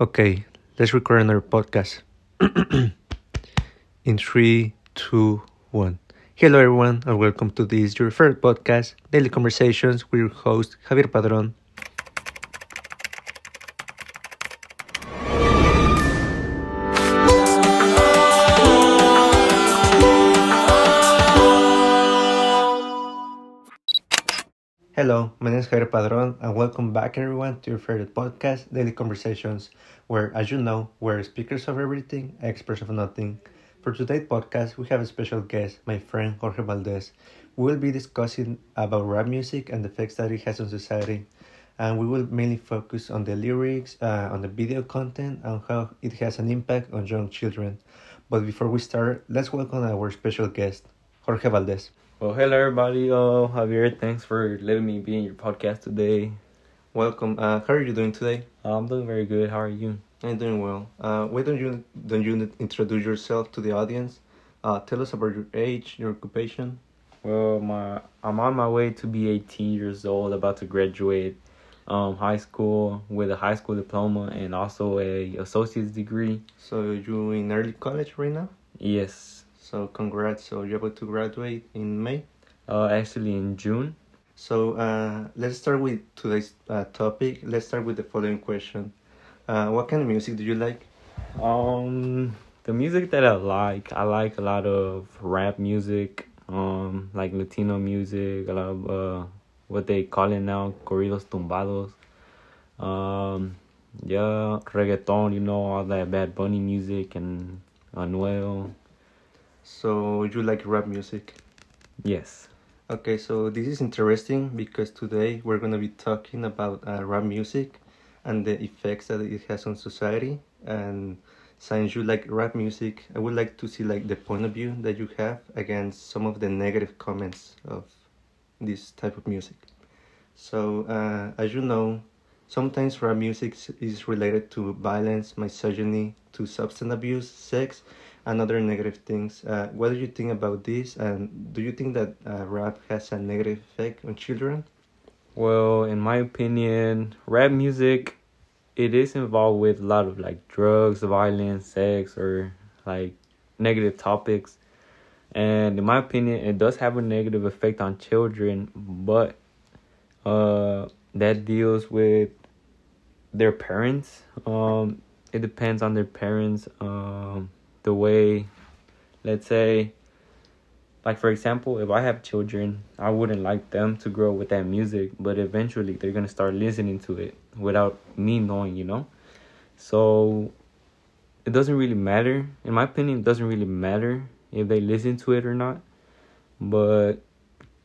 Okay, let's record another podcast. In three, two, one. Hello, everyone, and welcome to this your favorite podcast, Daily Conversations, with your host Javier Padron. Hello, my name is Javier Padron, and welcome back, everyone, to your favorite podcast, Daily Conversations, where, as you know, we're speakers of everything, experts of nothing. For today's podcast, we have a special guest, my friend Jorge Valdez. We will be discussing about rap music and the effects that it has on society, and we will mainly focus on the lyrics, uh, on the video content, and how it has an impact on young children. But before we start, let's welcome our special guest, Jorge Valdez. Well, hello everybody. Uh, Javier, thanks for letting me be in your podcast today. Welcome. Uh, how are you doing today? I'm doing very good. How are you? I'm doing well. Uh, why don't you don't you introduce yourself to the audience? Uh, tell us about your age, your occupation. Well, my I'm on my way to be 18 years old, about to graduate um, high school with a high school diploma and also a associate's degree. So you're in early college right now? Yes. So congrats. So you're about to graduate in May. Uh, actually in June. So uh, let's start with today's uh, topic. Let's start with the following question. Uh, what kind of music do you like? Um, the music that I like, I like a lot of rap music, um, like Latino music, a lot of uh, what they call it now, corridos tumbados. Um, yeah, reggaeton, you know, all that Bad Bunny music and Anuel. So you like rap music? Yes. Okay, so this is interesting because today we're gonna be talking about uh, rap music and the effects that it has on society. And since you like rap music, I would like to see like the point of view that you have against some of the negative comments of this type of music. So uh, as you know, sometimes rap music is related to violence, misogyny, to substance abuse, sex, and other negative things. Uh, what do you think about this? And do you think that uh, rap has a negative effect on children? Well, in my opinion, rap music it is involved with a lot of like drugs, violence, sex, or like negative topics. And in my opinion, it does have a negative effect on children, but uh, that deals with their parents. Um, it depends on their parents. Um, the way let's say like for example if i have children i wouldn't like them to grow with that music but eventually they're to start listening to it without me knowing you know? So it doesn't really matter. In my opinion it doesn't really matter if they listen to it or not. But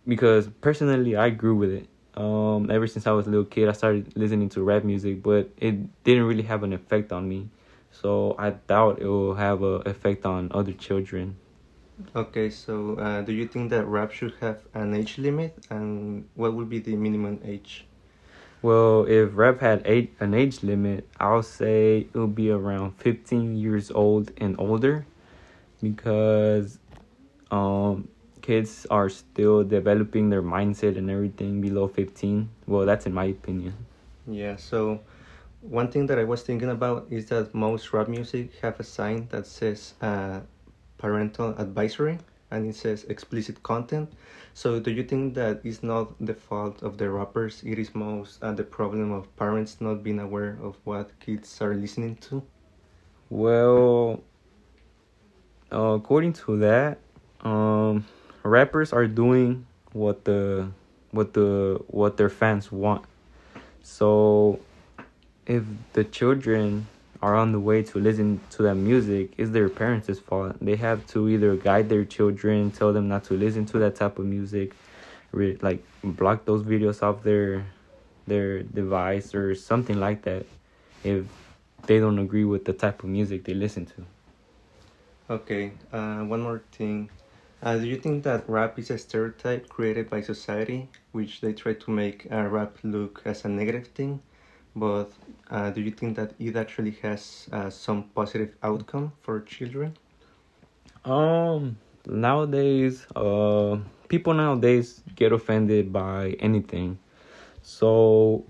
because personally i grew with it. Um ever since i was a little kid i started listening to rap music but it didn't really have an effect on me so I doubt it will have a effect on other children. Okay, so uh, do you think that rap should have an age limit, and what would be the minimum age? Well, if rap had eight, an age limit, I'll say it would be around 15 years old and older because um, kids are still developing their mindset and everything below 15. Well, that's in my opinion. Yeah, so one thing that I was thinking about is that most rap music have a sign that says uh, parental advisory and it says explicit content. So do you think that it's not the fault of the rappers? It is most uh, the problem of parents not being aware of what kids are listening to? Well, uh, according to that, um, rappers are doing what the what the what their fans want. So if the children are on the way to listen to that music, it's their parents' fault. They have to either guide their children, tell them not to listen to that type of music, re- like block those videos off their their device or something like that if they don't agree with the type of music they listen to. Okay, uh, one more thing. Uh, do you think that rap is a stereotype created by society, which they try to make uh, rap look as a negative thing? But uh, do you think that it actually has uh, some positive outcome for children? Um nowadays uh people nowadays get offended by anything. So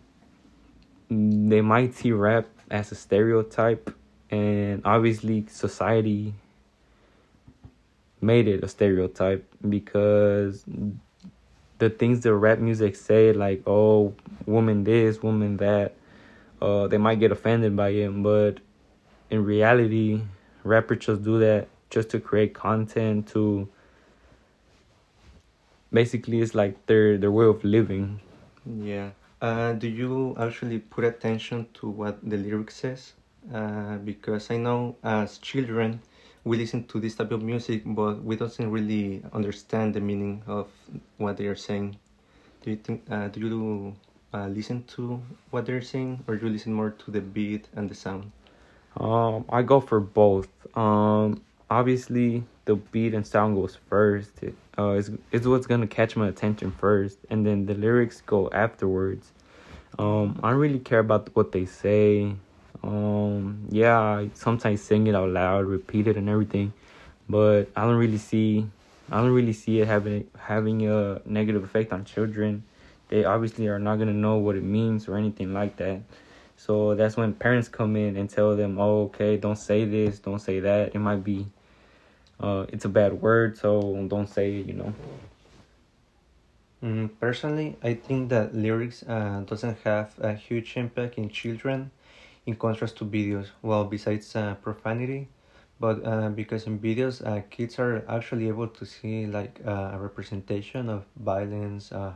they might see rap as a stereotype, and obviously society made it a stereotype because the things that rap music say, like oh, woman this, woman that, uh, they might get offended by it, but in reality, rappers just do that just to create content to basically it's like their their way of living. Yeah. Uh, do you actually put attention to what the lyric says? Uh, because i know as children we listen to this type of music but we don't really understand the meaning of what they are saying. Do you think uh, do you uh, listen to what they're saying or you listen more to the beat and the sound um i go for both um obviously the beat and sound goes first. It, uh, is is what's gonna catch my attention first, and then the lyrics go afterwards. Um, I don't really care about what they say. Um, yeah, I sometimes sing it out loud, repeat it, and everything, but I don't really see, I don't really see it having having a negative effect on children. They obviously are not gonna know what it means or anything like that. So that's when parents come in and tell them, "Oh, okay, don't say this, don't say that." It might be uh, it's a bad word, so don't say it, you know. Mm, personally, I think that lyrics uh, doesn't have a huge impact in children, in contrast to videos. Well, besides uh, profanity, but uh, because in videos, uh, kids are actually able to see like uh, a representation of violence, uh,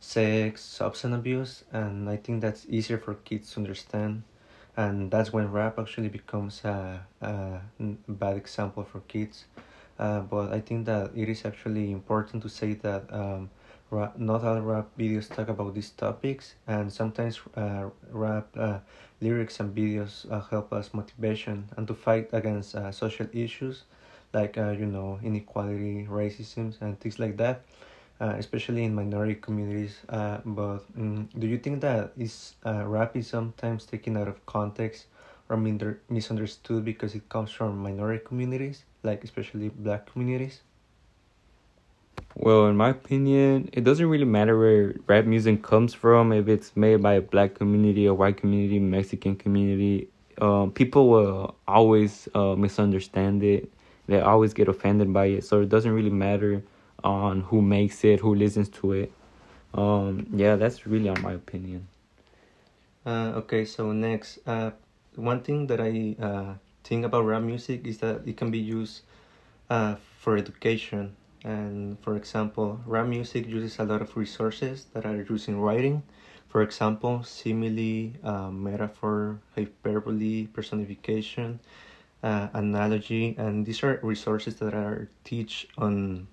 sex, substance abuse, and I think that's easier for kids to understand and that's when rap actually becomes a, a bad example for kids. Uh, but I think that it is actually important to say that um, rap, not all rap videos talk about these topics, and sometimes uh, rap uh, lyrics and videos uh, help us motivation and to fight against uh, social issues like uh, you know inequality, racism, and things like that uh, especially in minority communities. Uh, but um, do you think that is uh, rap is sometimes taken out of context or misunderstood because it comes from minority communities, like especially black communities? Well, in my opinion, it doesn't really matter where rap music comes from, if it's made by a black community, a white community, Mexican community. Um, people will always uh, misunderstand it. They always get offended by it. So it doesn't really matter on who makes it, who listens to it. Um, yeah, that's really on my opinion. Uh, okay, so next, uh, one thing that I uh, think about rap music is that it can be used uh, for education. And for example, rap music uses a lot of resources that are used in writing. For example, simile, uh, metaphor, hyperbole, personification, uh, analogy, and these are resources that are teach on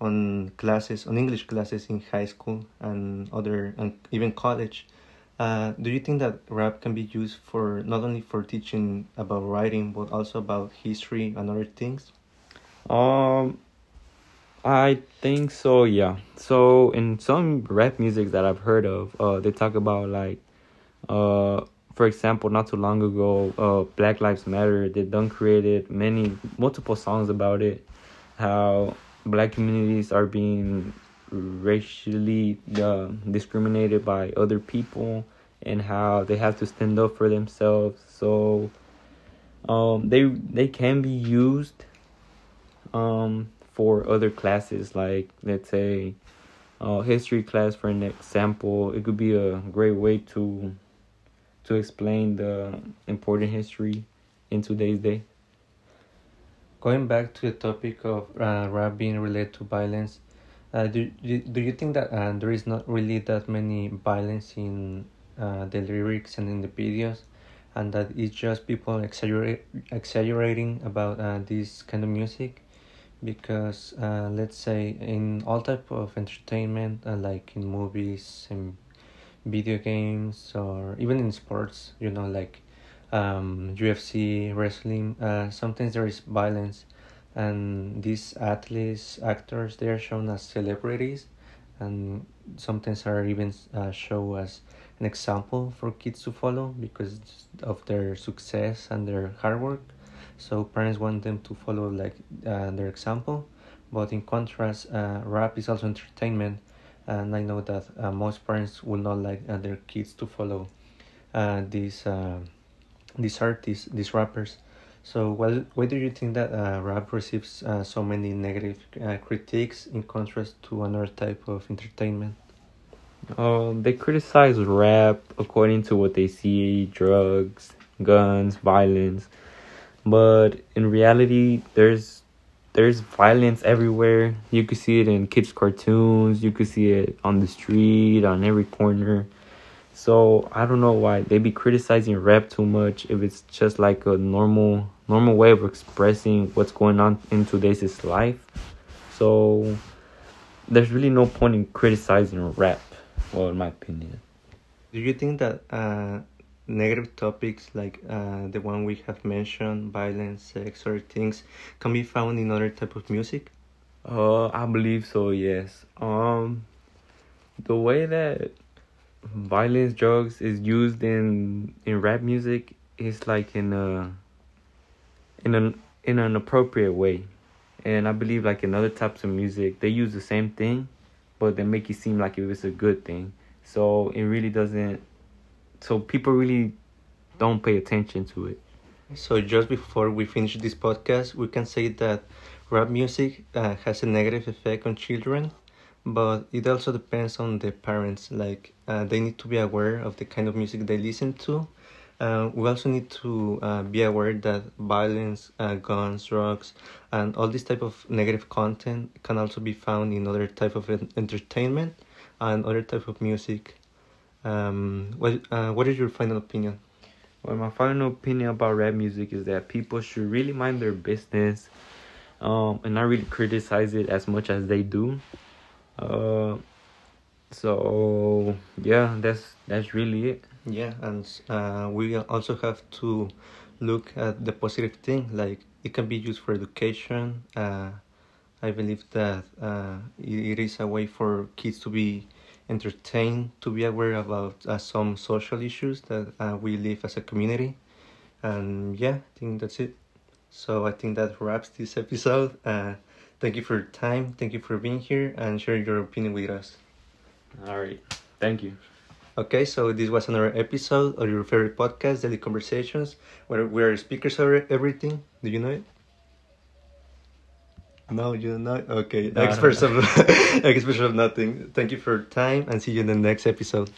on classes on english classes in high school and other and even college. Uh, do you think that rap can be used for not only for teaching about writing but also about history and other things? Um i think so yeah. So in some rap music that i've heard of uh they talk about like uh for example not too long ago uh black lives matter they done created many multiple songs about it. How black communities are being racially uh, discriminated by other people and how they have to stand up for themselves. So um, they they can be used um, for other classes like let's say uh, history class for an example. It could be a great way to to explain the important history in today's day going back to the topic of uh, rap being related to violence, uh, do, do, do you think that uh, there is not really that many violence in uh, the lyrics and in the videos, and that it's just people exaggerate, exaggerating about uh, this kind of music? Because uh, let's say in all type of entertainment, uh, like in movies and video games or even in sports, you know, like um, UFC, wrestling. Uh, sometimes there is violence, and these athletes, actors, they are shown as celebrities, and sometimes are even uh, shown as an example for kids to follow because of their success and their hard work. So parents want them to follow like uh, their example, but in contrast, uh, rap is also entertainment, and I know that uh, most parents will not like uh, their kids to follow uh, these uh, these artists, these rappers. So why why do you think that uh, rap receives uh, so many negative uh, critiques in contrast to another type of entertainment? Um, they criticize rap according to what they see: drugs, guns, violence. But in reality, there's there's violence everywhere. You can see it in kids' cartoons. You can see it on the street, on every corner. So I don't know why they be criticizing rap too much if it's just like a normal normal way of expressing what's going on in today's life. So there's really no point in criticizing rap, well in my opinion. Do you think that uh, negative topics like uh, the one we have mentioned, violence, sex, or things, can be found in other type of music? Uh, I believe so. Yes. Um, the way that violence, drugs is used in in rap music is like in a in an in an appropriate way, and I believe like in other types of music they use the same thing, but they make it seem like it was a good thing. So it really doesn't. So people really don't pay attention to it. So just before we finish this podcast, we can say that rap music uh, has a negative effect on children but it also depends on the parents like uh, they need to be aware of the kind of music they listen to. Uh, we also need to uh, be aware that violence uh, guns drugs and all this type of negative content can also be found in other type of entertainment and other type of music. Um, what, uh, what is your final opinion? Well my final opinion about rap music is that people should really mind their business um, and not really criticize it as much as they do uh, so yeah, that's that's really it. Yeah, and uh, we also have to look at the positive thing. Like it can be used for education. Uh, I believe that uh, it is a way for kids to be entertained, to be aware about uh, some social issues that uh, we live as a community. And yeah, I think that's it. So I think that wraps this episode. Uh, Thank you for your time. Thank you for being here and sharing your opinion with us. All right. Thank you. Okay, so this was another episode of your favorite podcast, Daily Conversations, where we are speakers of everything. Do you know it? No, you don't know it? Okay, no, experts, of, experts of nothing. Thank you for your time and see you in the next episode.